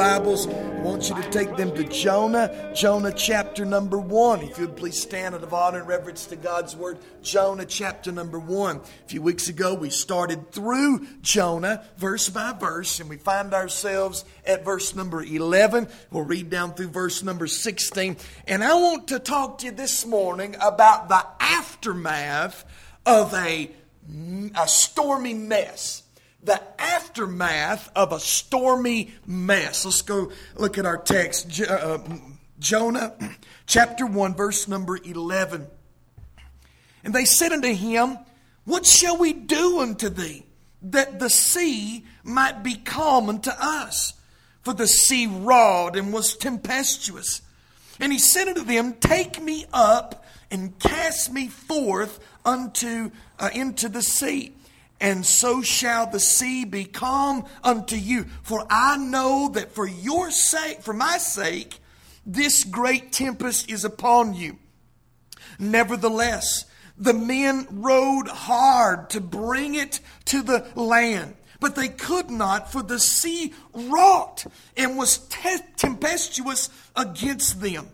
Bibles, I want you to take them to Jonah, Jonah chapter number one. If you would please stand out of honor and reverence to God's word, Jonah chapter number one. A few weeks ago, we started through Jonah, verse by verse, and we find ourselves at verse number 11. We'll read down through verse number 16. And I want to talk to you this morning about the aftermath of a, a stormy mess the aftermath of a stormy mess. Let's go look at our text. Jo- uh, Jonah chapter 1, verse number 11. And they said unto him, What shall we do unto thee, that the sea might be calm unto us? For the sea roared and was tempestuous. And he said unto them, Take me up and cast me forth unto uh, into the sea and so shall the sea be calm unto you. For I know that for your sake, for my sake, this great tempest is upon you. Nevertheless, the men rowed hard to bring it to the land, but they could not, for the sea wrought and was te- tempestuous against them.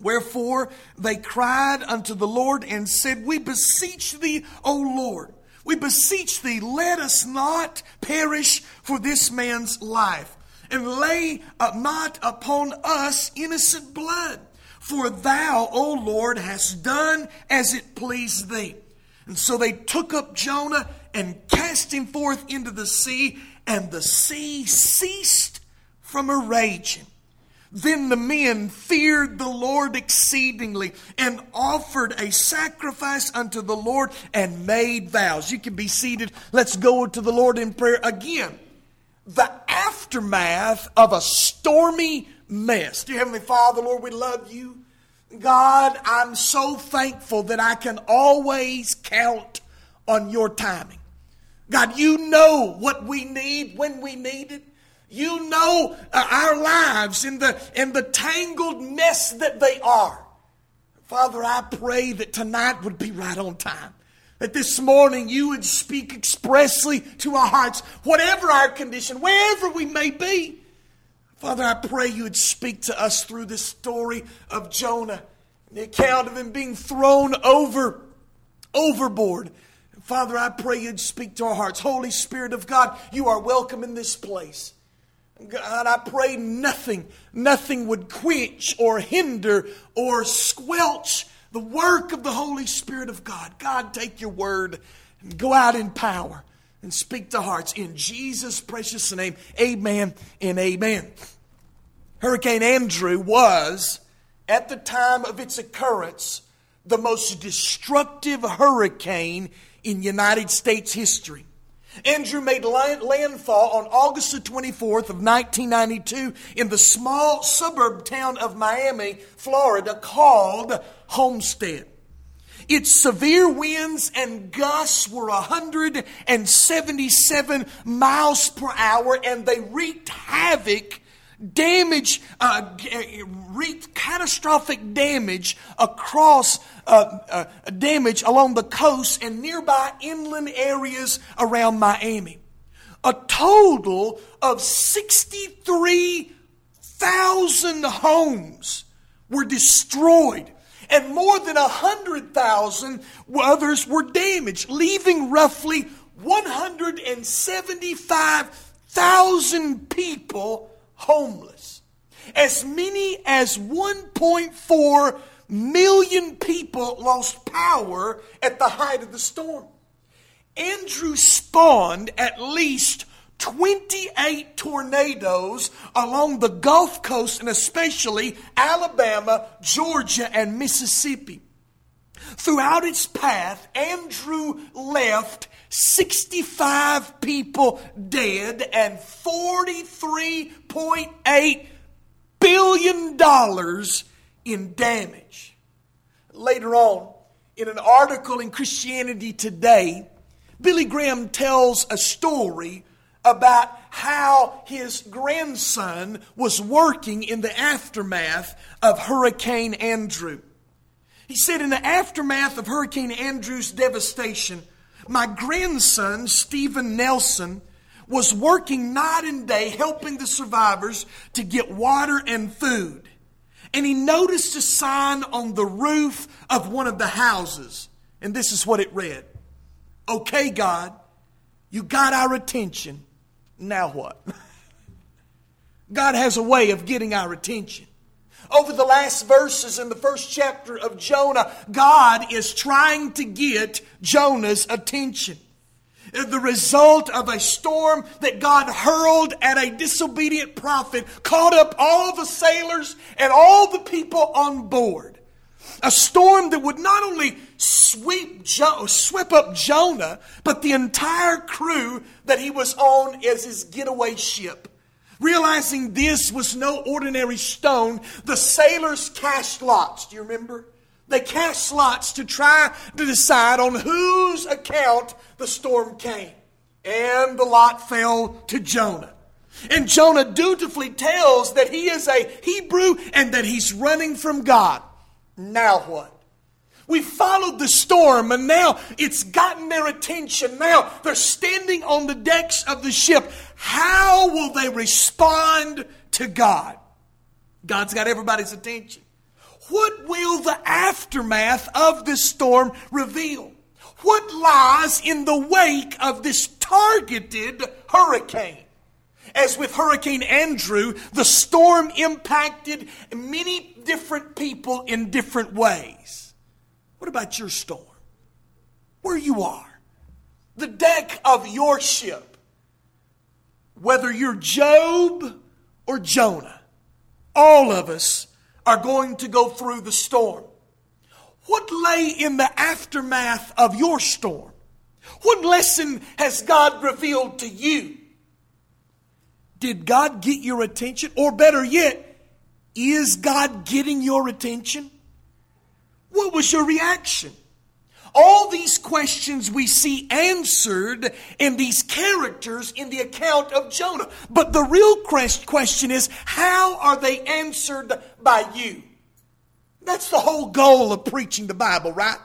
Wherefore they cried unto the Lord and said, We beseech thee, O Lord, we beseech thee, let us not perish for this man's life, and lay not upon us innocent blood. For thou, O Lord, hast done as it pleased thee. And so they took up Jonah and cast him forth into the sea, and the sea ceased from a raging. Then the men feared the Lord exceedingly and offered a sacrifice unto the Lord and made vows. You can be seated. Let's go to the Lord in prayer again. The aftermath of a stormy mess. Dear Heavenly Father, Lord, we love you. God, I'm so thankful that I can always count on your timing. God, you know what we need when we need it. You know uh, our lives in the, in the tangled mess that they are. Father, I pray that tonight would be right on time. That this morning you would speak expressly to our hearts, whatever our condition, wherever we may be. Father, I pray you would speak to us through this story of Jonah, the account of him being thrown over, overboard. Father, I pray you'd speak to our hearts. Holy Spirit of God, you are welcome in this place. God, I pray nothing, nothing would quench or hinder or squelch the work of the Holy Spirit of God. God, take your word and go out in power and speak to hearts. In Jesus' precious name, amen and amen. Hurricane Andrew was, at the time of its occurrence, the most destructive hurricane in United States history. Andrew made landfall on August the 24th of 1992 in the small suburb town of Miami, Florida called Homestead. Its severe winds and gusts were 177 miles per hour and they wreaked havoc damage, uh, wreaked catastrophic damage across uh, uh, damage along the coast and nearby inland areas around Miami. A total of 63,000 homes were destroyed and more than 100,000 others were damaged, leaving roughly 175,000 people homeless. As many as 1.4 million people lost power at the height of the storm. Andrew spawned at least 28 tornadoes along the Gulf Coast and especially Alabama, Georgia, and Mississippi. Throughout its path, Andrew left 65 people dead and $43.8 billion in damage. Later on, in an article in Christianity Today, Billy Graham tells a story about how his grandson was working in the aftermath of Hurricane Andrew. He said, In the aftermath of Hurricane Andrew's devastation, my grandson, Stephen Nelson, was working night and day helping the survivors to get water and food. And he noticed a sign on the roof of one of the houses. And this is what it read Okay, God, you got our attention. Now what? God has a way of getting our attention. Over the last verses in the first chapter of Jonah, God is trying to get Jonah's attention. The result of a storm that God hurled at a disobedient prophet caught up all the sailors and all the people on board. A storm that would not only sweep, jo- sweep up Jonah, but the entire crew that he was on as his getaway ship. Realizing this was no ordinary stone, the sailors cast lots. Do you remember? They cast lots to try to decide on whose account the storm came. And the lot fell to Jonah. And Jonah dutifully tells that he is a Hebrew and that he's running from God. Now what? We followed the storm and now it's gotten their attention. Now they're standing on the decks of the ship. How will they respond to God? God's got everybody's attention. What will the aftermath of this storm reveal? What lies in the wake of this targeted hurricane? As with Hurricane Andrew, the storm impacted many different people in different ways. What about your storm? Where you are, the deck of your ship, whether you're Job or Jonah, all of us are going to go through the storm. What lay in the aftermath of your storm? What lesson has God revealed to you? Did God get your attention? Or better yet, is God getting your attention? What was your reaction? All these questions we see answered in these characters in the account of Jonah. But the real question is, how are they answered by you? That's the whole goal of preaching the Bible, right?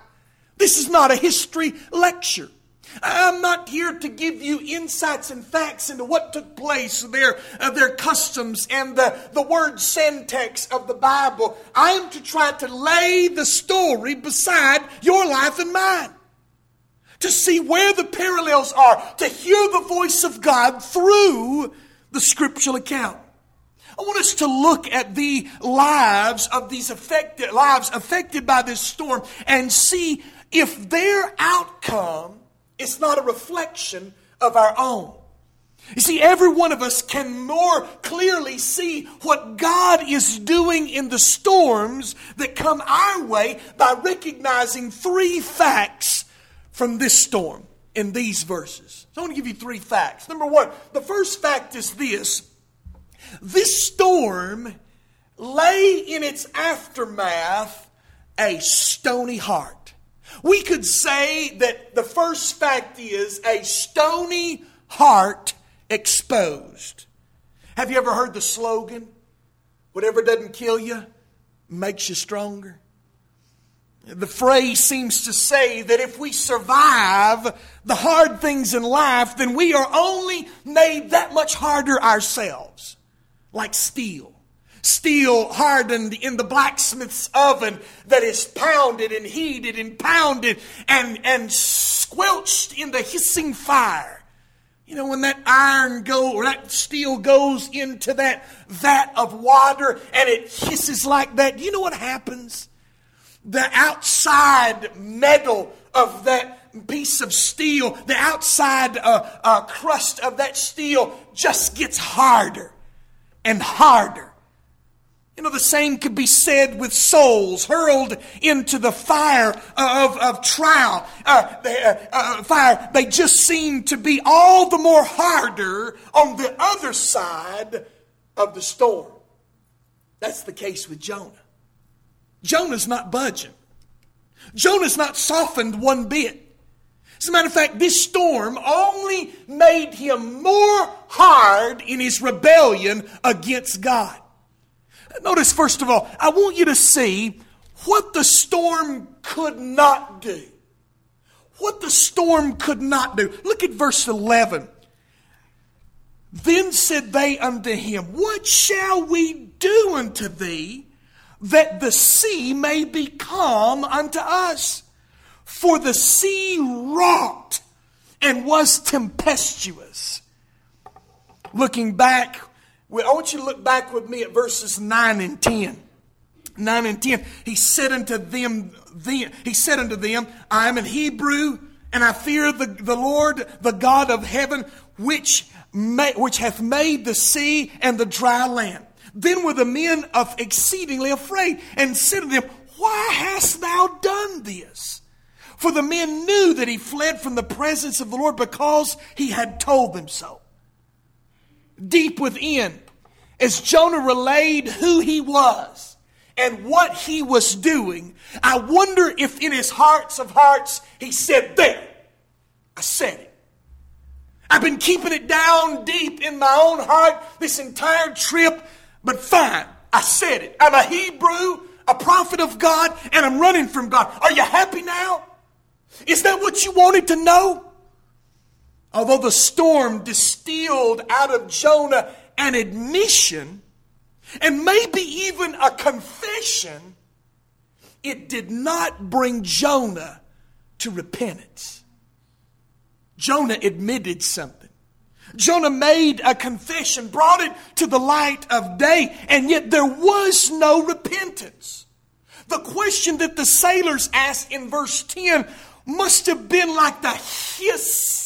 This is not a history lecture. I'm not here to give you insights and facts into what took place, their, uh, their customs, and the, the word syntax of the Bible. I am to try to lay the story beside your life and mine. To see where the parallels are, to hear the voice of God through the scriptural account. I want us to look at the lives of these affected lives affected by this storm and see if their outcome it's not a reflection of our own. You see, every one of us can more clearly see what God is doing in the storms that come our way by recognizing three facts from this storm in these verses. So I want to give you three facts. Number one, the first fact is this this storm lay in its aftermath a stony heart. We could say that the first fact is a stony heart exposed. Have you ever heard the slogan, whatever doesn't kill you makes you stronger? The phrase seems to say that if we survive the hard things in life, then we are only made that much harder ourselves, like steel steel hardened in the blacksmith's oven that is pounded and heated and pounded and, and squelched in the hissing fire. You know, when that iron go or that steel goes into that vat of water and it hisses like that, you know what happens? The outside metal of that piece of steel, the outside uh, uh, crust of that steel just gets harder and harder You know, the same could be said with souls hurled into the fire of, of trial. Uh, they, uh, uh, fire, they just seem to be all the more harder on the other side of the storm. That's the case with Jonah. Jonah's not budging. Jonah's not softened one bit. As a matter of fact, this storm only made him more hard in his rebellion against God. Notice, first of all, I want you to see what the storm could not do. What the storm could not do. Look at verse 11. Then said they unto him, What shall we do unto thee that the sea may be calm unto us? For the sea rocked and was tempestuous. Looking back, I want you to look back with me at verses 9 and 10. 9 and 10. He said unto them, the, he said unto them, I am an Hebrew, and I fear the, the Lord, the God of heaven, which, may, which hath made the sea and the dry land. Then were the men of exceedingly afraid, and said to them, Why hast thou done this? For the men knew that he fled from the presence of the Lord because he had told them so. Deep within, as Jonah relayed who he was and what he was doing, I wonder if in his hearts of hearts he said, There, I said it. I've been keeping it down deep in my own heart this entire trip, but fine, I said it. I'm a Hebrew, a prophet of God, and I'm running from God. Are you happy now? Is that what you wanted to know? Although the storm distilled out of Jonah an admission and maybe even a confession, it did not bring Jonah to repentance. Jonah admitted something. Jonah made a confession, brought it to the light of day, and yet there was no repentance. The question that the sailors asked in verse 10 must have been like the hiss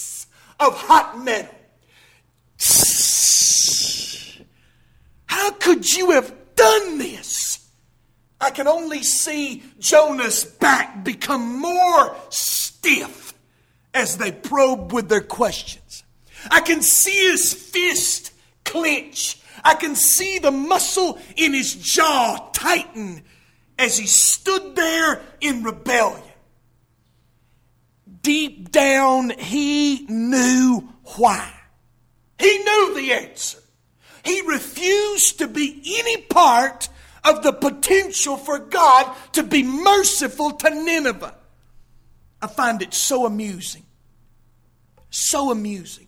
of hot metal. How could you have done this? I can only see Jonah's back become more stiff as they probe with their questions. I can see his fist clench. I can see the muscle in his jaw tighten as he stood there in rebellion deep down, he knew why. He knew the answer. He refused to be any part of the potential for God to be merciful to Nineveh. I find it so amusing, so amusing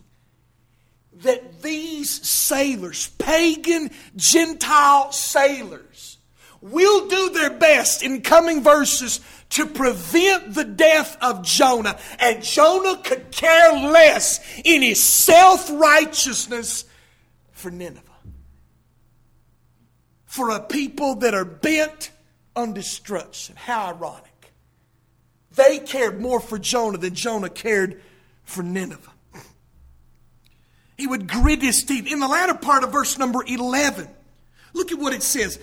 that these sailors, pagan Gentile sailors, will do their best in coming verses to prevent the death of Jonah. And Jonah could care less in his self righteousness for Nineveh. For a people that are bent on destruction. How ironic. They cared more for Jonah than Jonah cared for Nineveh. He would grit his teeth. In the latter part of verse number 11, look at what it says.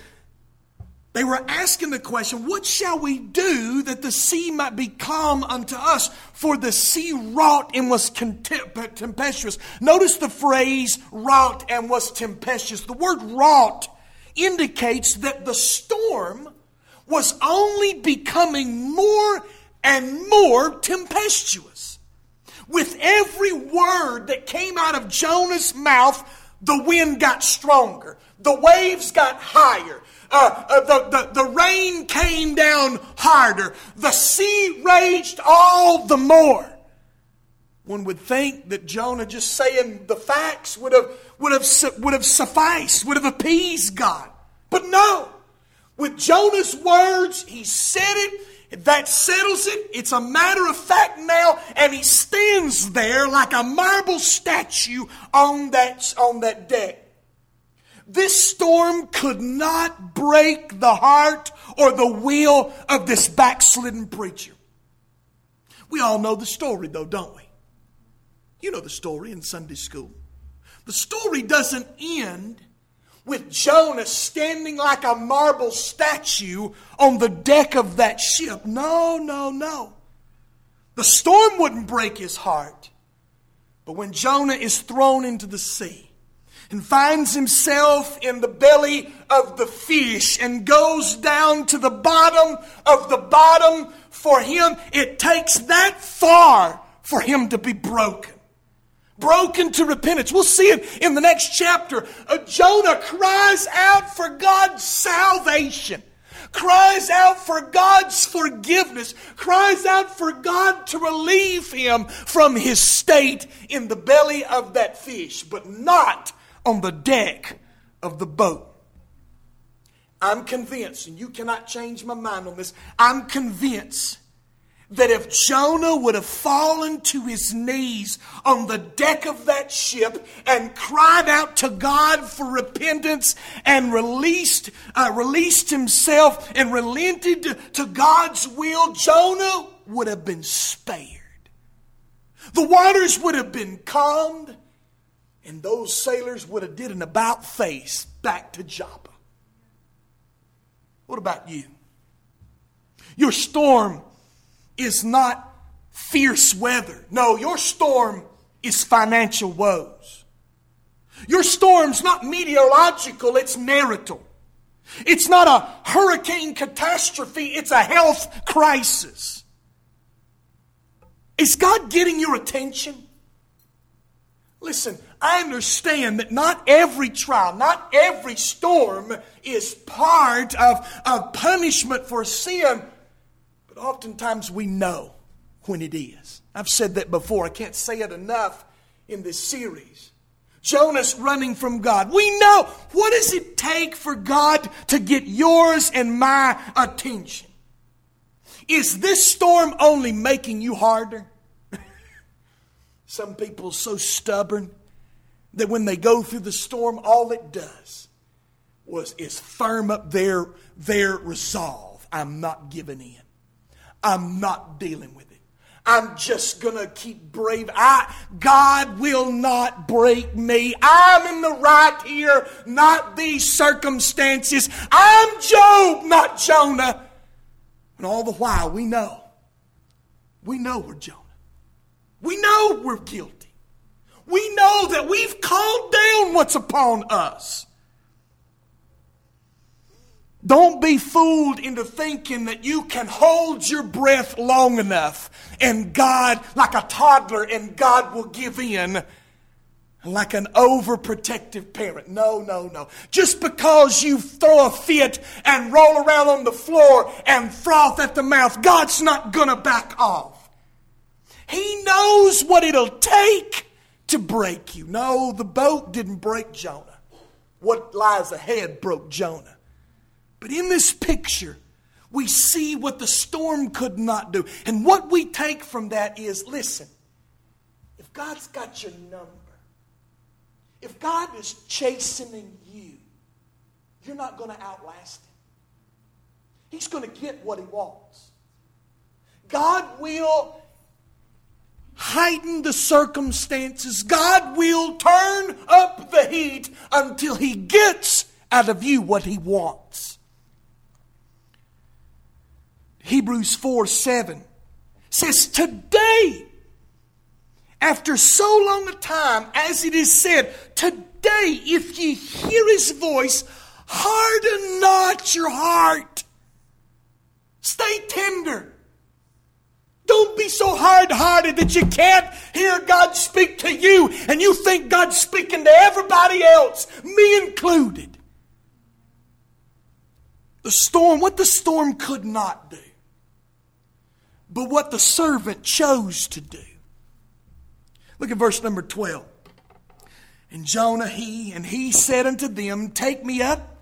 They were asking the question, What shall we do that the sea might be calm unto us? For the sea wrought and was tempestuous. Notice the phrase wrought and was tempestuous. The word wrought indicates that the storm was only becoming more and more tempestuous. With every word that came out of Jonah's mouth, the wind got stronger, the waves got higher, uh, uh, the, the, the rain came down harder. The sea raged all the more. One would think that Jonah just saying the facts would have, would have, would have sufficed, would have appeased God. But no. With Jonah's words, he said it. That settles it. It's a matter of fact now, and he stands there like a marble statue on that, on that deck. This storm could not break the heart or the will of this backslidden preacher. We all know the story, though, don't we? You know the story in Sunday school. The story doesn't end with Jonah standing like a marble statue on the deck of that ship. No, no, no. The storm wouldn't break his heart. But when Jonah is thrown into the sea and finds himself in the belly of the fish and goes down to the bottom of the bottom, for him, it takes that far for him to be broken broken to repentance. We'll see it in the next chapter. Uh, Jonah cries out for God's salvation, cries out for God's forgiveness, cries out for God to relieve him from his state in the belly of that fish, but not on the deck of the boat. I'm convinced, and you cannot change my mind on this, I'm convinced that if Jonah would have fallen to his knees on the deck of that ship and cried out to God for repentance and released, uh, released himself and relented to, to God's will, Jonah would have been spared. The waters would have been calmed, and those sailors would have did an about face back to Joppa. What about you? Your storm is not fierce weather. No, your storm is financial woes. Your storm's not meteorological, it's marital. It's not a hurricane catastrophe, it's a health crisis. Is God getting your attention? Listen, I understand that not every trial, not every storm is part of, of punishment for sin but oftentimes we know when it is. I've said that before. I can't say it enough in this series. Jonah's running from God. We know what does it take for God to get yours and my attention? Is this storm only making you harder? Some people so stubborn that when they go through the storm, all it does was is firm up their, their resolve. I'm not giving in. I'm not dealing with it. I'm just gonna keep brave. I, God will not break me. I'm in the right here, not these circumstances. I'm Job, not Jonah. And all the while, we know, we know we're Jonah. We know we're guilty. We know that we've called down what's upon us. Don't be fooled into thinking that you can hold your breath long enough and God, like a toddler, and God will give in like an overprotective parent. No, no, no. Just because you throw a fit and roll around on the floor and froth at the mouth, God's not going to back off. He knows what it'll take to break you. No, the boat didn't break Jonah. What lies ahead broke Jonah. But in this picture, we see what the storm could not do. And what we take from that is listen, if God's got your number, if God is chastening you, you're not going to outlast him. He's going to get what he wants. God will heighten the circumstances. God will turn up the heat until he gets out of you what he wants. Hebrews 4 7 says, Today, after so long a time, as it is said, Today, if ye hear his voice, harden not your heart. Stay tender. Don't be so hard hearted that you can't hear God speak to you and you think God's speaking to everybody else, me included. The storm, what the storm could not do but what the servant chose to do. Look at verse number 12. And Jonah, he, and he said unto them, Take me up,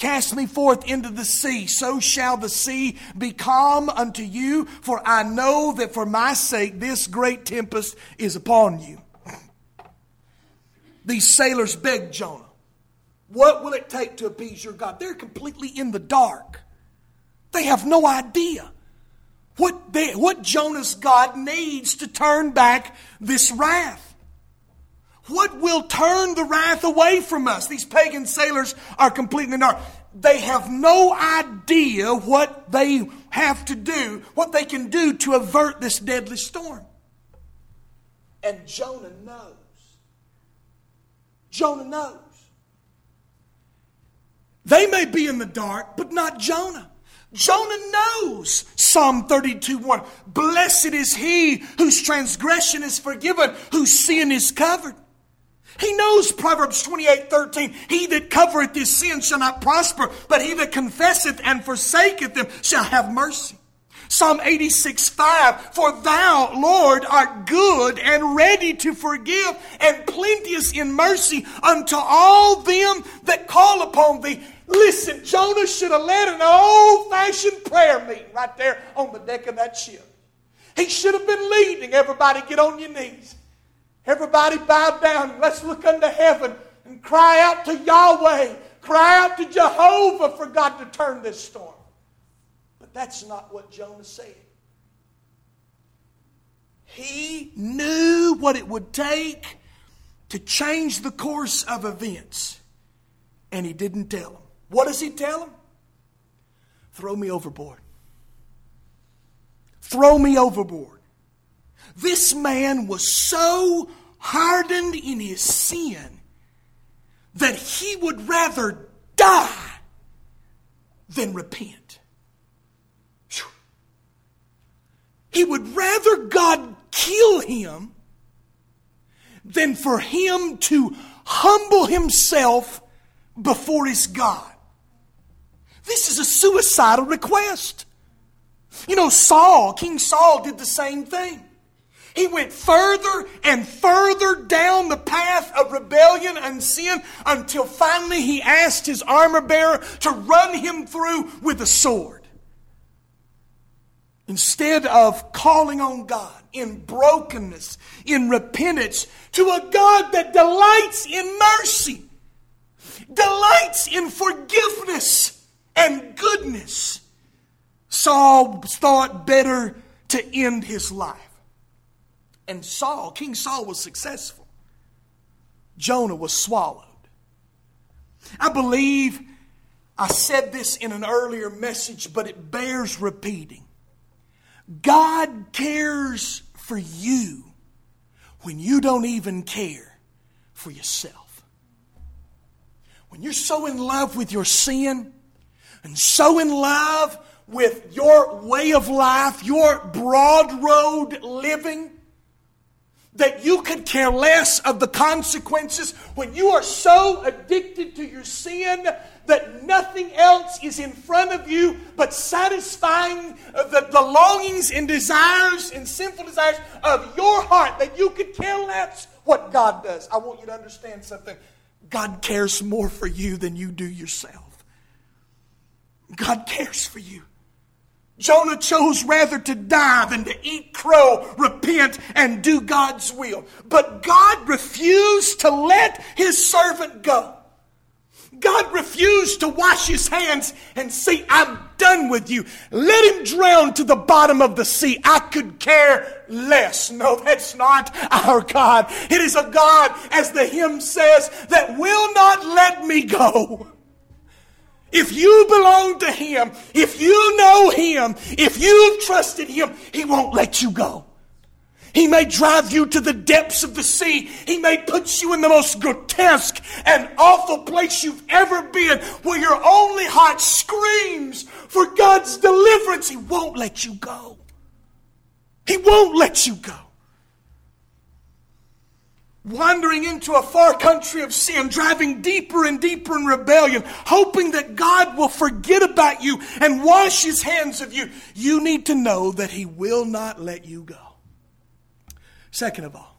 cast me forth into the sea. So shall the sea be calm unto you, for I know that for my sake this great tempest is upon you. These sailors begged Jonah, What will it take to appease your God? They're completely in the dark. They have no idea what, they, what Jonah's God needs to turn back this wrath. What will turn the wrath away from us? These pagan sailors are completely in the dark. They have no idea what they have to do, what they can do to avert this deadly storm. And Jonah knows. Jonah knows. They may be in the dark, but not Jonah. Jonah knows Psalm 32 1. Blessed is he whose transgression is forgiven, whose sin is covered. He knows Proverbs 28 13. He that covereth his sin shall not prosper, but he that confesseth and forsaketh them shall have mercy. Psalm 86 5. For thou, Lord, art good and ready to forgive and plenteous in mercy unto all them that call upon thee. Listen, Jonah should have led an old fashioned prayer meeting right there on the deck of that ship. He should have been leading everybody, get on your knees. Everybody bow down. Let's look unto heaven and cry out to Yahweh. Cry out to Jehovah for God to turn this storm. But that's not what Jonah said. He knew what it would take to change the course of events, and he didn't tell them. What does he tell them? Throw me overboard. Throw me overboard. This man was so hardened in his sin that he would rather die than repent. He would rather God kill him than for him to humble himself before his God. This is a suicidal request. You know, Saul, King Saul, did the same thing. He went further and further down the path of rebellion and sin until finally he asked his armor bearer to run him through with a sword. Instead of calling on God in brokenness, in repentance, to a God that delights in mercy, delights in forgiveness and goodness, Saul thought better to end his life. And Saul, King Saul, was successful. Jonah was swallowed. I believe I said this in an earlier message, but it bears repeating. God cares for you when you don't even care for yourself. When you're so in love with your sin, and so in love with your way of life, your broad road living, that you could care less of the consequences when you are so addicted to your sin that nothing else is in front of you but satisfying the, the longings and desires and sinful desires of your heart that you could care less what God does. I want you to understand something. God cares more for you than you do yourself. God cares for you. Jonah chose rather to die than to eat crow, repent, and do God's will. But God refused to let his servant go. God refused to wash his hands and say, I'm done with you. Let him drown to the bottom of the sea. I could care less. No, that's not our God. It is a God, as the hymn says, that will not let me go. If you belong to Him, if you know Him, if you've trusted Him, He won't let you go. He may drive you to the depths of the sea. He may put you in the most grotesque and awful place you've ever been where your only heart screams for God's deliverance. He won't let you go. He won't let you go wandering into a far country of sin, driving deeper and deeper in rebellion, hoping that God will forget about you and wash his hands of you, you need to know that he will not let you go. Second of all,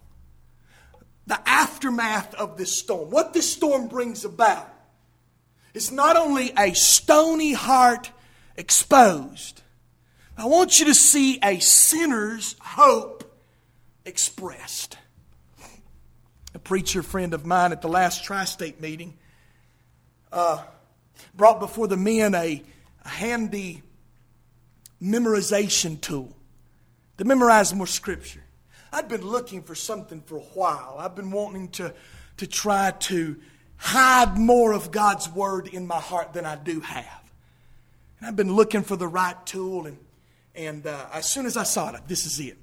the aftermath of this storm, what this storm brings about, is not only a stony heart exposed, I want you to see a sinner's hope expressed a preacher friend of mine at the last tri state meeting uh, brought before the men a, a handy memorization tool to memorize more scripture. I'd been looking for something for a while. I've been wanting to, to try to hide more of God's Word in my heart than I do have. And I've been looking for the right tool, and, and uh, as soon as I saw it, this is it.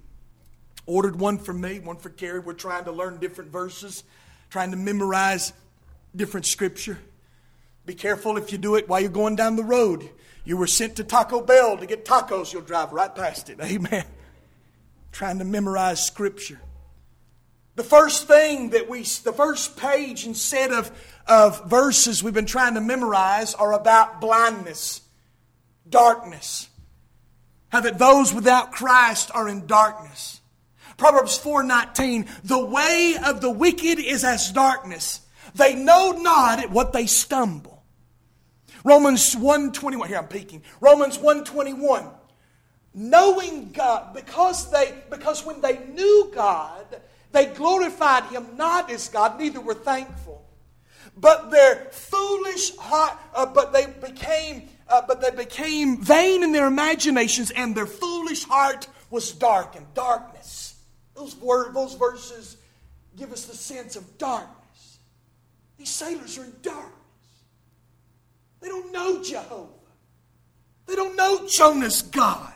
Ordered one for me, one for Carrie. We're trying to learn different verses, trying to memorize different scripture. Be careful if you do it while you're going down the road. You were sent to Taco Bell to get tacos, you'll drive right past it. Amen. Trying to memorize scripture. The first thing that we, the first page and set of, of verses we've been trying to memorize are about blindness, darkness. How that those without Christ are in darkness. Proverbs 4:19, the way of the wicked is as darkness. They know not at what they stumble. Romans 1:21, here I'm peeking. Romans 1:21. Knowing God, because they because when they knew God, they glorified him not as God, neither were thankful. But their foolish heart, uh, but they became, uh, but they became vain in their imaginations, and their foolish heart was darkened. Darkness. Those, word, those verses give us the sense of darkness. These sailors are in darkness. They don't know Jehovah. They don't know Jonah's God.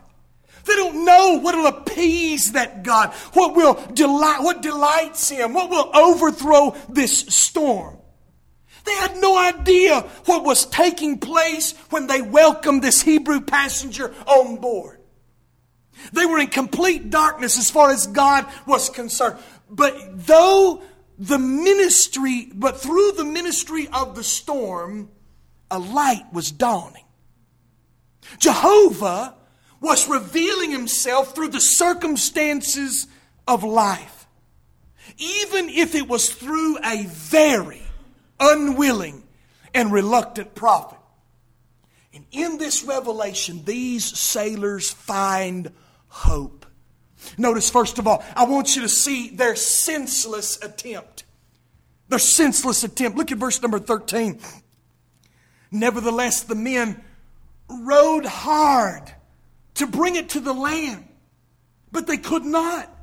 They don't know what will appease that God, what will delight, what delights Him, what will overthrow this storm. They had no idea what was taking place when they welcomed this Hebrew passenger on board. They were in complete darkness as far as God was concerned. But though the ministry, but through the ministry of the storm, a light was dawning. Jehovah was revealing himself through the circumstances of life, even if it was through a very unwilling and reluctant prophet. And in this revelation, these sailors find hope. Notice, first of all, I want you to see their senseless attempt. Their senseless attempt. Look at verse number 13. Nevertheless, the men rowed hard to bring it to the land. But they could not,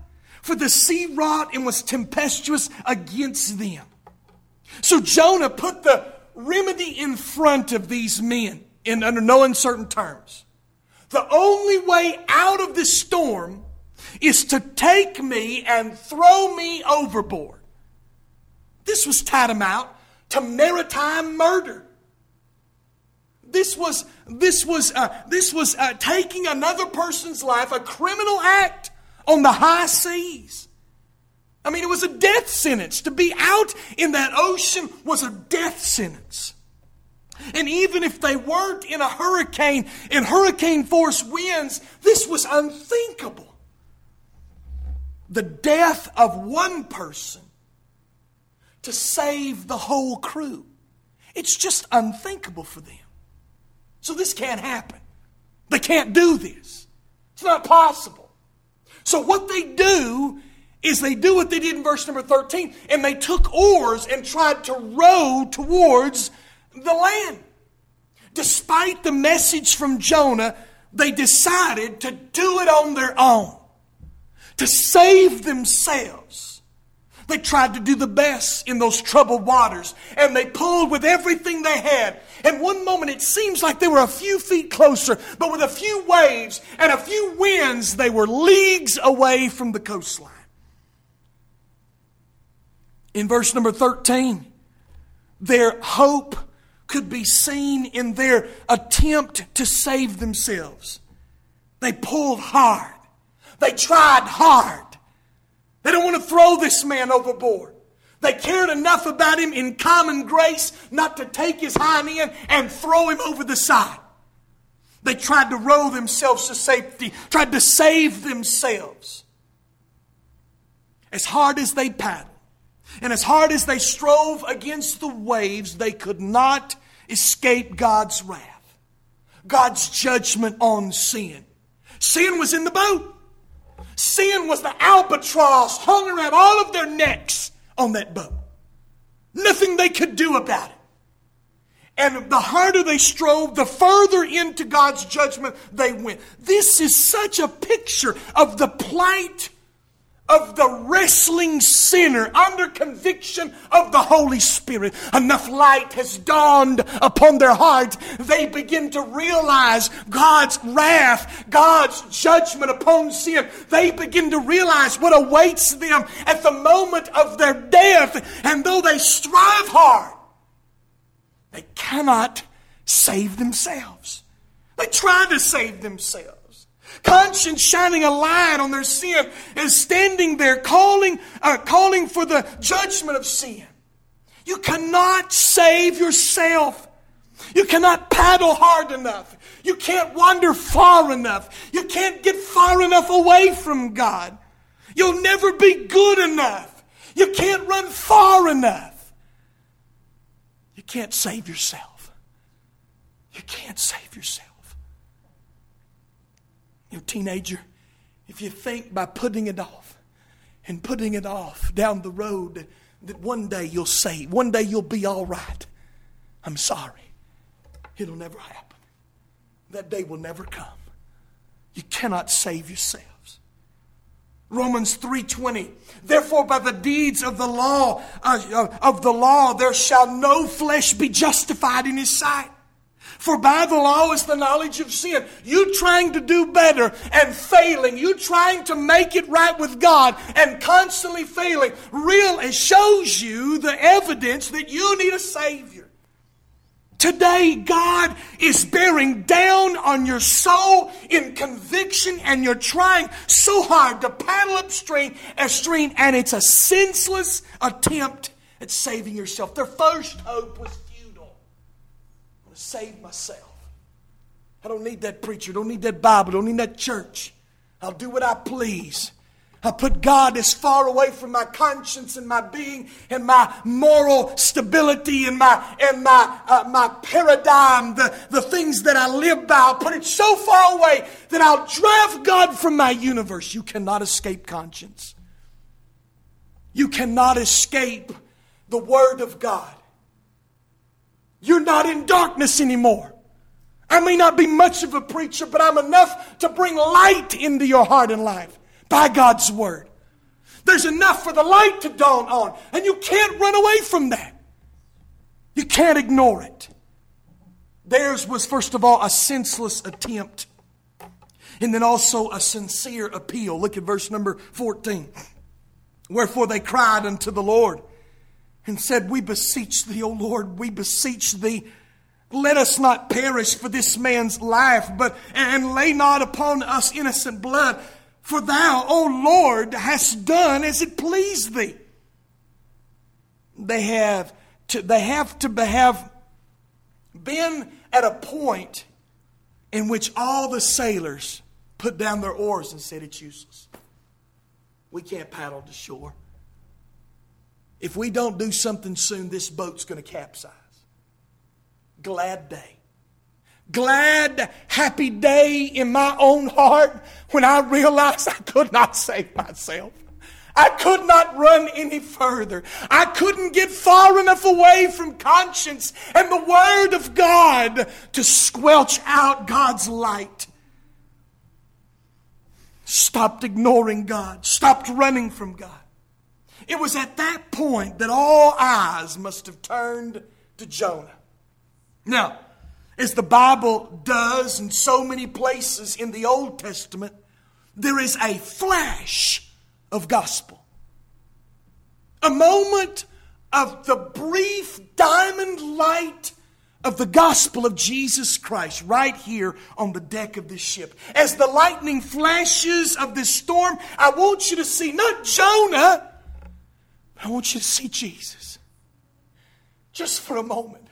for the sea wrought and was tempestuous against them. So Jonah put the remedy in front of these men in under no uncertain terms. The only way out of this storm is to take me and throw me overboard. This was tantamount to maritime murder. This was, this was, uh, this was uh, taking another person's life, a criminal act on the high seas. I mean, it was a death sentence. To be out in that ocean was a death sentence. And even if they weren't in a hurricane, in hurricane force winds, this was unthinkable. The death of one person to save the whole crew. It's just unthinkable for them. So this can't happen. They can't do this. It's not possible. So what they do is they do what they did in verse number 13 and they took oars and tried to row towards the land. Despite the message from Jonah, they decided to do it on their own, to save themselves. They tried to do the best in those troubled waters, and they pulled with everything they had. And one moment it seems like they were a few feet closer, but with a few waves and a few winds, they were leagues away from the coastline. In verse number 13, their hope could be seen in their attempt to save themselves. They pulled hard. They tried hard. They don't want to throw this man overboard. They cared enough about him in common grace not to take his hind end and throw him over the side. They tried to row themselves to safety, tried to save themselves. As hard as they paddled, and as hard as they strove against the waves, they could not escape God's wrath, God's judgment on sin. Sin was in the boat. Sin was the albatross hung around all of their necks on that boat. Nothing they could do about it. And the harder they strove, the further into God's judgment they went. This is such a picture of the plight of the wrestling sinner under conviction of the Holy Spirit. Enough light has dawned upon their heart. They begin to realize God's wrath, God's judgment upon sin. They begin to realize what awaits them at the moment of their death. And though they strive hard, they cannot save themselves. They try to save themselves. Conscience shining a light on their sin is standing there calling, uh, calling for the judgment of sin. You cannot save yourself. You cannot paddle hard enough. You can't wander far enough. You can't get far enough away from God. You'll never be good enough. You can't run far enough. You can't save yourself. You can't save yourself. You teenager, if you think by putting it off and putting it off down the road that one day you'll say, one day you'll be all right, I'm sorry. It'll never happen. That day will never come. You cannot save yourselves. Romans 3:20 Therefore by the deeds of the law uh, of the law there shall no flesh be justified in his sight for by the law is the knowledge of sin. You trying to do better and failing. You trying to make it right with God and constantly failing. Real, it shows you the evidence that you need a Savior. Today, God is bearing down on your soul in conviction, and you're trying so hard to paddle upstream, stream, and it's a senseless attempt at saving yourself. Their first hope was save myself. I don't need that preacher, don't need that Bible, don't need that church. I'll do what I please. I put God as far away from my conscience and my being and my moral stability and my and my uh, my paradigm, the, the things that I live by. I'll put it so far away that I'll drive God from my universe. You cannot escape conscience. You cannot escape the Word of God. You're not in darkness anymore. I may not be much of a preacher, but I'm enough to bring light into your heart and life by God's Word. There's enough for the light to dawn on, and you can't run away from that. You can't ignore it. Theirs was, first of all, a senseless attempt, and then also a sincere appeal. Look at verse number 14. Wherefore they cried unto the Lord and said, We beseech thee, O Lord, we beseech thee. Let us not perish for this man's life, but and lay not upon us innocent blood. For thou, O Lord, hast done as it pleased thee. They have to, they have to have been at a point in which all the sailors put down their oars and said, It's useless. We can't paddle to shore. If we don't do something soon, this boat's going to capsize. Glad day. Glad, happy day in my own heart when I realized I could not save myself. I could not run any further. I couldn't get far enough away from conscience and the Word of God to squelch out God's light. Stopped ignoring God, stopped running from God. It was at that point that all eyes must have turned to Jonah. Now, as the Bible does in so many places in the Old Testament, there is a flash of gospel. A moment of the brief diamond light of the gospel of Jesus Christ right here on the deck of this ship. As the lightning flashes of this storm, I want you to see not Jonah, I want you to see Jesus just for a moment.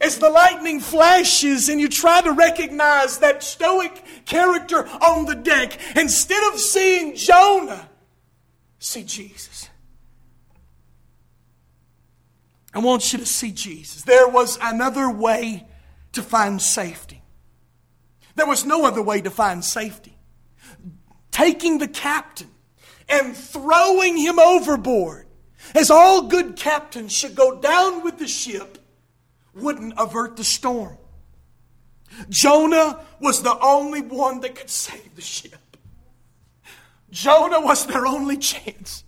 As the lightning flashes and you try to recognize that stoic character on the deck, instead of seeing Jonah, see Jesus. I want you to see Jesus. There was another way to find safety. There was no other way to find safety. Taking the captain and throwing him overboard as all good captains should go down with the ship, wouldn't avert the storm. Jonah was the only one that could save the ship. Jonah was their only chance.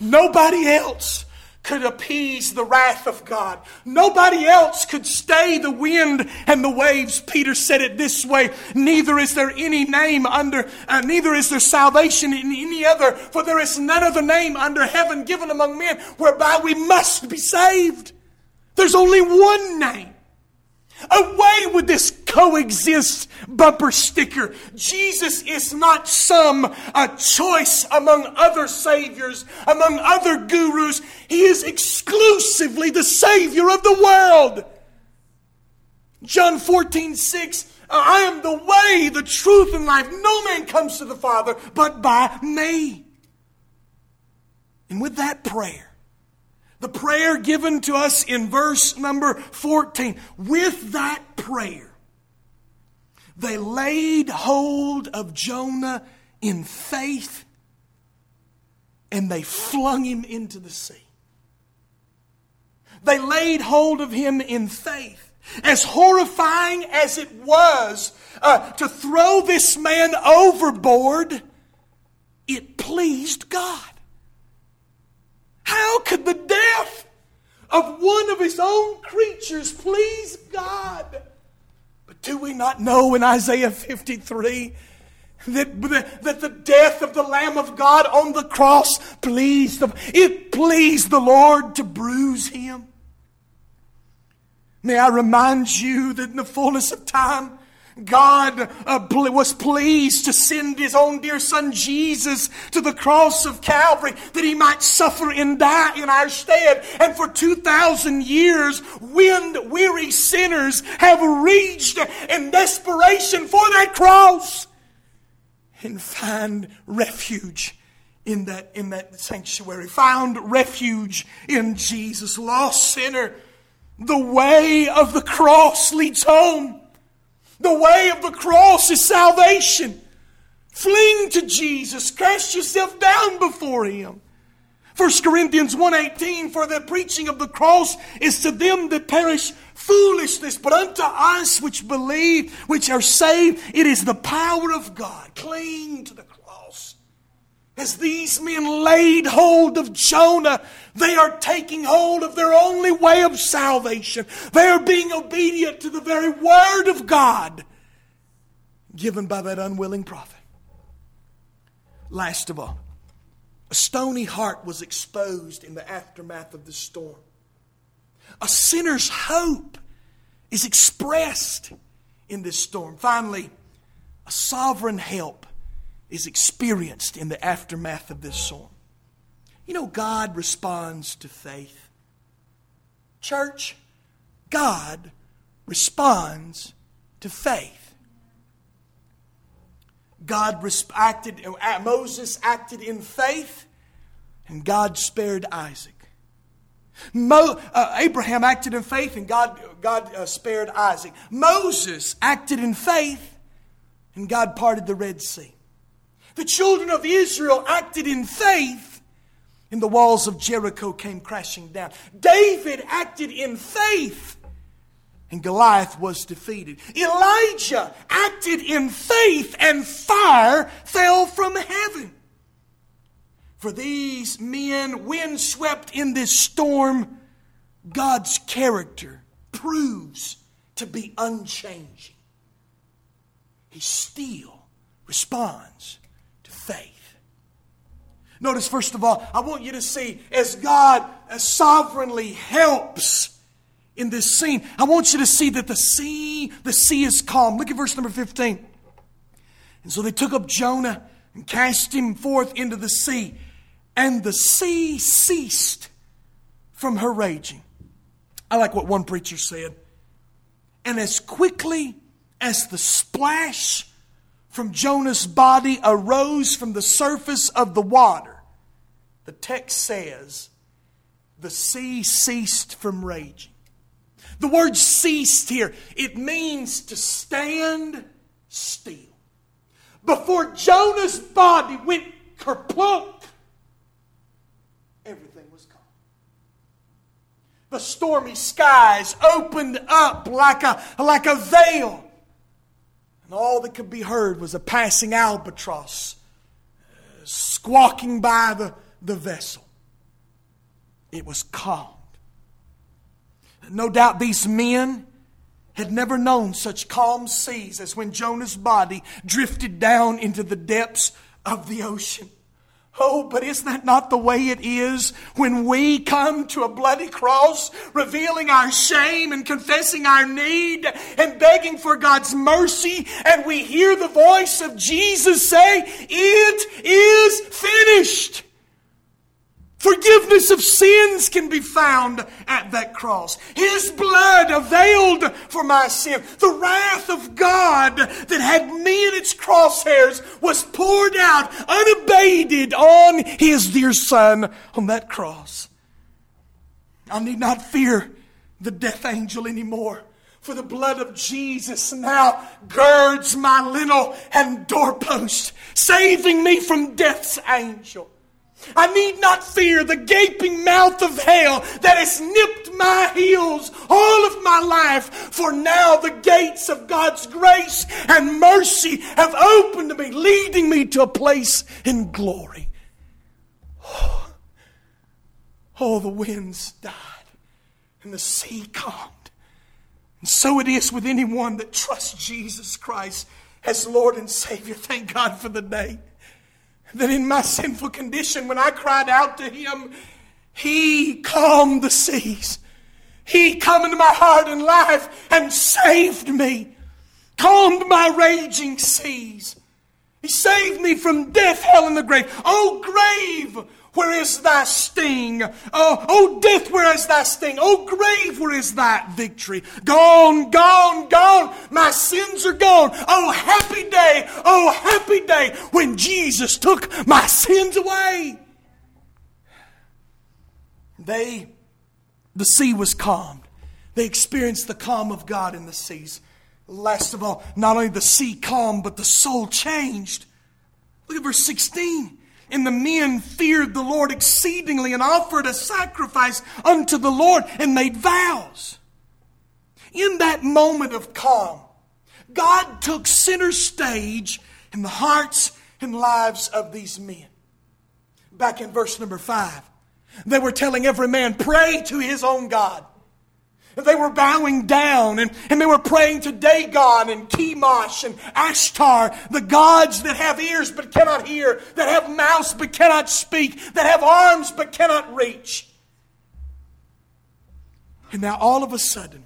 Nobody else could appease the wrath of God. Nobody else could stay the wind and the waves. Peter said it this way, neither is there any name under, uh, neither is there salvation in any other, for there is none other name under heaven given among men whereby we must be saved. There's only one name. Away with this coexist bumper sticker. Jesus is not some uh, choice among other saviors, among other gurus. He is exclusively the Savior of the world. John 14, 6. I am the way, the truth, and life. No man comes to the Father but by me. And with that prayer, the prayer given to us in verse number 14. With that prayer, they laid hold of Jonah in faith and they flung him into the sea. They laid hold of him in faith. As horrifying as it was uh, to throw this man overboard, it pleased God. How could the death of one of his own creatures please God? But do we not know in Isaiah 53 that, that the death of the Lamb of God on the cross pleased them? It pleased the Lord to bruise him. May I remind you that in the fullness of time, God uh, was pleased to send His own dear Son Jesus to the cross of Calvary that He might suffer and die in our stead. And for 2,000 years, wind weary sinners have reached in desperation for that cross and find refuge in that, in that sanctuary, found refuge in Jesus. Lost sinner, the way of the cross leads home. The way of the cross is salvation. Fling to Jesus. Cast yourself down before Him. 1 Corinthians 1.18, for the preaching of the cross is to them that perish foolishness, but unto us which believe, which are saved, it is the power of God. Cling to the as these men laid hold of Jonah, they are taking hold of their only way of salvation. They are being obedient to the very word of God given by that unwilling prophet. Last of all, a stony heart was exposed in the aftermath of the storm. A sinner's hope is expressed in this storm. Finally, a sovereign help is experienced in the aftermath of this storm. You know, God responds to faith. Church, God responds to faith. God acted, uh, Moses acted in faith, and God spared Isaac. Mo, uh, Abraham acted in faith, and God, God uh, spared Isaac. Moses acted in faith, and God parted the Red Sea. The children of Israel acted in faith, and the walls of Jericho came crashing down. David acted in faith, and Goliath was defeated. Elijah acted in faith, and fire fell from heaven. For these men, windswept in this storm, God's character proves to be unchanging. He still responds. Notice, first of all, I want you to see as God sovereignly helps in this scene, I want you to see that the sea, the sea is calm. Look at verse number 15. And so they took up Jonah and cast him forth into the sea, and the sea ceased from her raging. I like what one preacher said. And as quickly as the splash from Jonah's body arose from the surface of the water. The text says, the sea ceased from raging. The word ceased here, it means to stand still. Before Jonah's body went kerplunk, everything was gone. The stormy skies opened up like a, like a veil and all that could be heard was a passing albatross uh, squawking by the, the vessel. It was calmed. No doubt these men had never known such calm seas as when Jonah's body drifted down into the depths of the ocean. Oh, but is that not the way it is when we come to a bloody cross, revealing our shame and confessing our need and begging for God's mercy, and we hear the voice of Jesus say, It is finished. Forgiveness of sins can be found at that cross. His blood availed for my sin. The wrath of God that had me in its crosshairs was poured out unabated on His dear Son on that cross. I need not fear the death angel anymore. For the blood of Jesus now girds my lintel and doorpost, saving me from death's angel. I need not fear the gaping mouth of hell that has nipped my heels all of my life, for now the gates of God's grace and mercy have opened to me, leading me to a place in glory. Oh, the winds died and the sea calmed. And so it is with anyone that trusts Jesus Christ as Lord and Savior. Thank God for the day that in my sinful condition, when I cried out to Him, He calmed the seas. He come into my heart and life and saved me, calmed my raging seas. He saved me from death, hell, and the grave. Oh, grave, where is thy sting? Oh, oh, death, where is thy sting? Oh, grave, where is thy victory? Gone, gone, gone. My sins are gone. Oh, happy day. Oh, happy day when Jesus took my sins away. They, the sea was calmed. They experienced the calm of God in the seas. Last of all, not only the sea calmed, but the soul changed. Look at verse 16. And the men feared the Lord exceedingly and offered a sacrifice unto the Lord and made vows. In that moment of calm, God took center stage in the hearts and lives of these men. Back in verse number five, they were telling every man, pray to his own God. They were bowing down and, and they were praying to Dagon and Chemosh and Ashtar, the gods that have ears but cannot hear, that have mouths but cannot speak, that have arms but cannot reach. And now all of a sudden,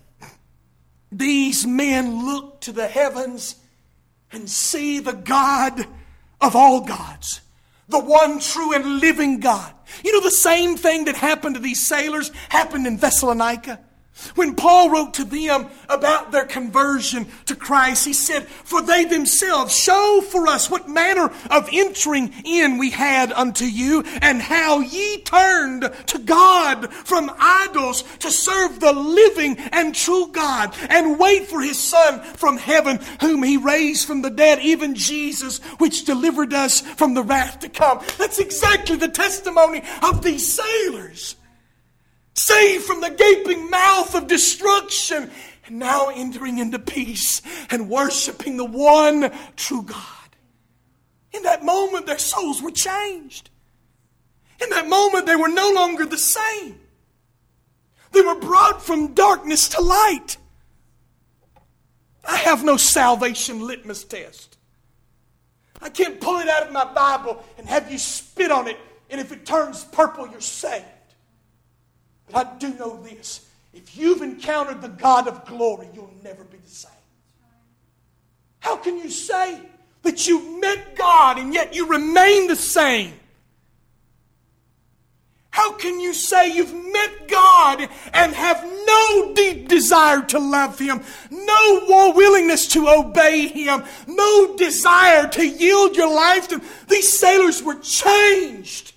these men look to the heavens and see the God of all gods, the one true and living God. You know, the same thing that happened to these sailors happened in Thessalonica. When Paul wrote to them about their conversion to Christ, he said, For they themselves show for us what manner of entering in we had unto you, and how ye turned to God from idols to serve the living and true God, and wait for his Son from heaven, whom he raised from the dead, even Jesus, which delivered us from the wrath to come. That's exactly the testimony of these sailors saved from the gaping mouth of destruction, and now entering into peace and worshiping the one true God. In that moment, their souls were changed. In that moment, they were no longer the same. They were brought from darkness to light. I have no salvation litmus test. I can't pull it out of my Bible and have you spit on it, and if it turns purple, you're saved. But I do know this. If you've encountered the God of glory, you'll never be the same. How can you say that you met God and yet you remain the same? How can you say you've met God and have no deep desire to love Him, no willingness to obey Him, no desire to yield your life to Him? These sailors were changed.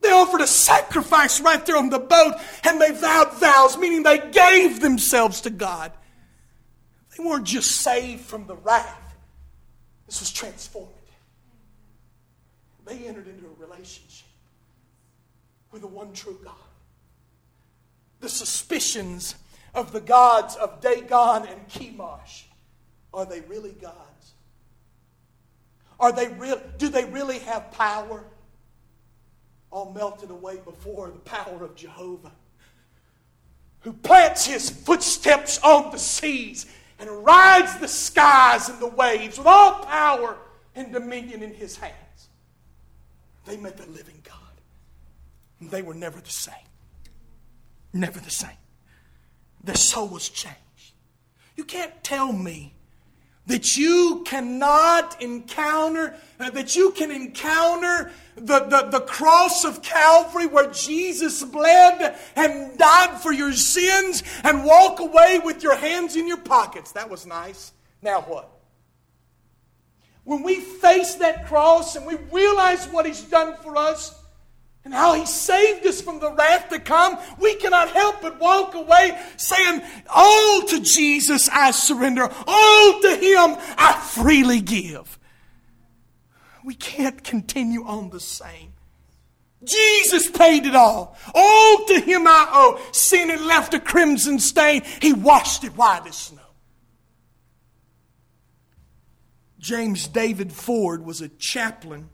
They offered a sacrifice right there on the boat and they vowed vows, meaning they gave themselves to God. They weren't just saved from the wrath, this was transformative. They entered into a relationship with the one true God. The suspicions of the gods of Dagon and Chemosh are they really gods? Are they real? Do they really have power? All melted away before the power of Jehovah, who plants his footsteps on the seas and rides the skies and the waves with all power and dominion in his hands. They met the living God. And they were never the same. Never the same. Their soul was changed. You can't tell me that you cannot encounter, uh, that you can encounter the, the, the cross of Calvary where Jesus bled and died for your sins and walk away with your hands in your pockets. That was nice. Now what? When we face that cross and we realize what He's done for us, and how he saved us from the wrath to come, we cannot help but walk away saying, All to Jesus I surrender, all to him I freely give. We can't continue on the same. Jesus paid it all. All to him I owe. Sin had left a crimson stain. He washed it white as snow. James David Ford was a chaplain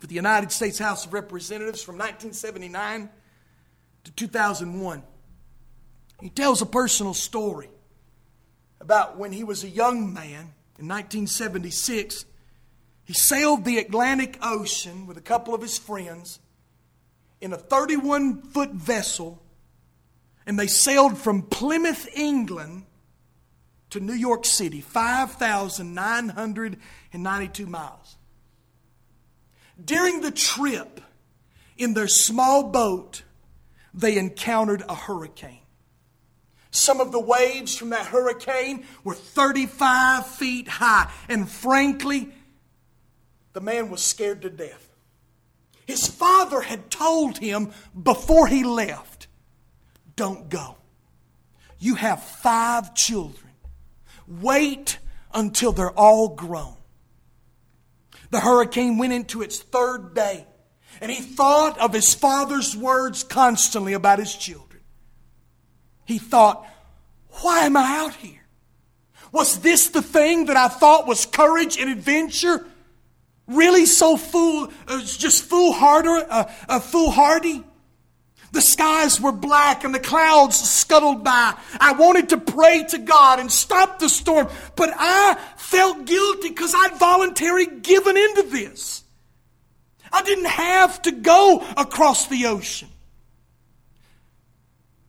for the United States House of Representatives from 1979 to 2001. He tells a personal story about when he was a young man in 1976. He sailed the Atlantic Ocean with a couple of his friends in a 31 foot vessel, and they sailed from Plymouth, England to New York City, 5,992 miles. During the trip, in their small boat, they encountered a hurricane. Some of the waves from that hurricane were 35 feet high, and frankly, the man was scared to death. His father had told him before he left, Don't go. You have five children. Wait until they're all grown. The hurricane went into its third day, and he thought of his father's words constantly about his children. He thought, why am I out here? Was this the thing that I thought was courage and adventure? Really so fool, uh, just foolhardy, uh, uh, foolhardy? The skies were black and the clouds scuttled by. I wanted to pray to God and stop the storm, but I felt guilty because I'd voluntarily given into this. I didn't have to go across the ocean.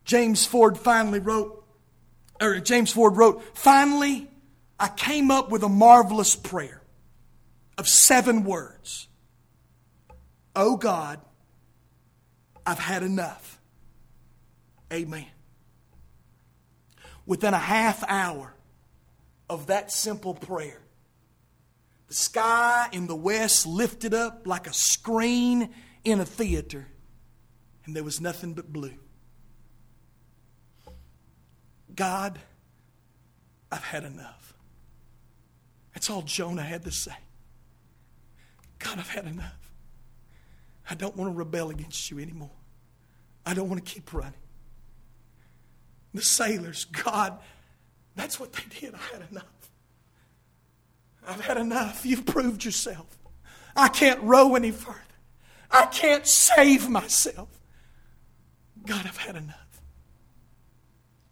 James Ford finally wrote, or James Ford wrote, finally, I came up with a marvelous prayer of seven words. Oh God, I've had enough. Amen. Within a half hour of that simple prayer, the sky in the west lifted up like a screen in a theater, and there was nothing but blue. God, I've had enough. That's all Jonah had to say. God, I've had enough. I don't want to rebel against you anymore. I don't want to keep running. The sailors, God, that's what they did. I had enough. I've had enough. You've proved yourself. I can't row any further. I can't save myself. God, I've had enough.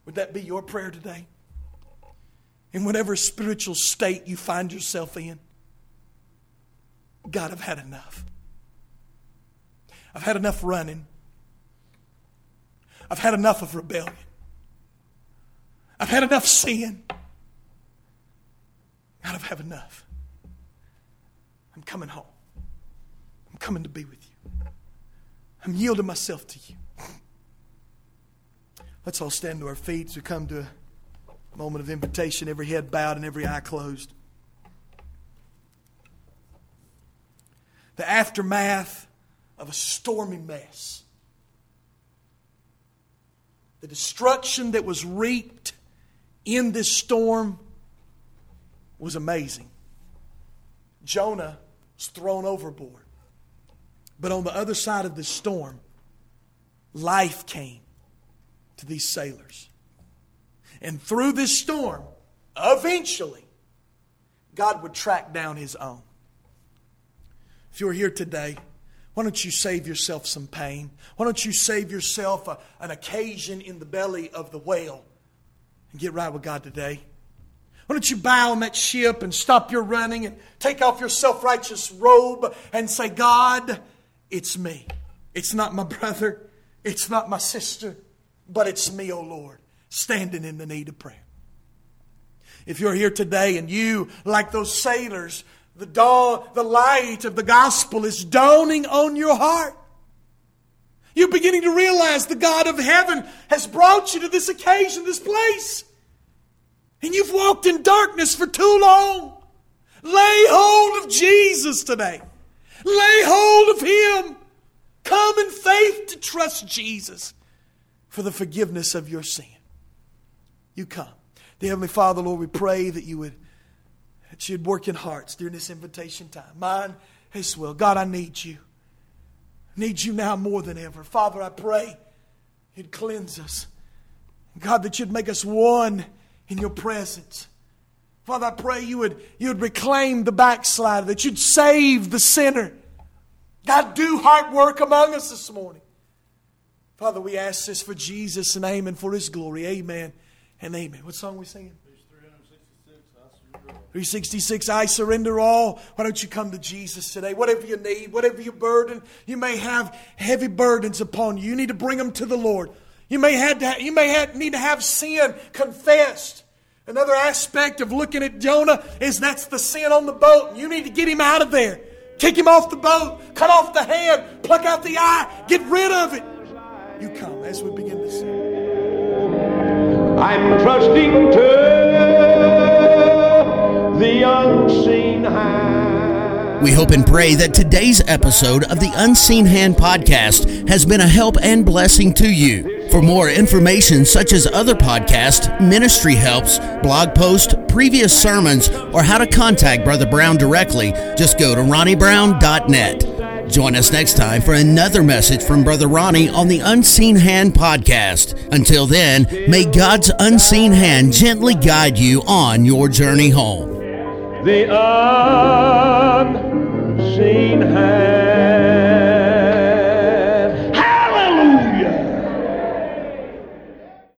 Would that be your prayer today? In whatever spiritual state you find yourself in, God, I've had enough. I've had enough running. I've had enough of rebellion. I've had enough sin. God, I've had enough. I'm coming home. I'm coming to be with you. I'm yielding myself to you. Let's all stand to our feet as we come to a moment of invitation, every head bowed and every eye closed. The aftermath of a stormy mess. The destruction that was reaped in this storm was amazing. Jonah was thrown overboard. But on the other side of this storm, life came to these sailors. And through this storm, eventually, God would track down his own. If you're here today, why don't you save yourself some pain? Why don't you save yourself a, an occasion in the belly of the whale and get right with God today? Why don't you bow on that ship and stop your running and take off your self righteous robe and say, God, it's me. It's not my brother. It's not my sister. But it's me, O oh Lord, standing in the need of prayer. If you're here today and you, like those sailors, the dawn, the light of the gospel is dawning on your heart. You're beginning to realize the God of heaven has brought you to this occasion, this place. And you've walked in darkness for too long. Lay hold of Jesus today. Lay hold of Him. Come in faith to trust Jesus for the forgiveness of your sin. You come. Dear Heavenly Father, Lord, we pray that you would that you'd work in hearts during this invitation time. Mine as well. God, I need you. I need you now more than ever. Father, I pray you'd cleanse us. God, that you'd make us one in your presence. Father, I pray you would, you would reclaim the backslider, that you'd save the sinner. God, do heart work among us this morning. Father, we ask this for Jesus' name and for his glory. Amen and amen. What song we singing? 366, I surrender all. Why don't you come to Jesus today? Whatever you need, whatever your burden, you may have heavy burdens upon you. You need to bring them to the Lord. You may, have to, have, you may have, need to have sin confessed. Another aspect of looking at Jonah is that's the sin on the boat. You need to get him out of there. Kick him off the boat, cut off the hand, pluck out the eye, get rid of it. You come as we begin to sing. I'm trusting to. We hope and pray that today's episode of the Unseen Hand podcast has been a help and blessing to you. For more information, such as other podcasts, ministry helps, blog posts, previous sermons, or how to contact Brother Brown directly, just go to ronniebrown.net. Join us next time for another message from Brother Ronnie on the Unseen Hand podcast. Until then, may God's unseen hand gently guide you on your journey home the unseen hand.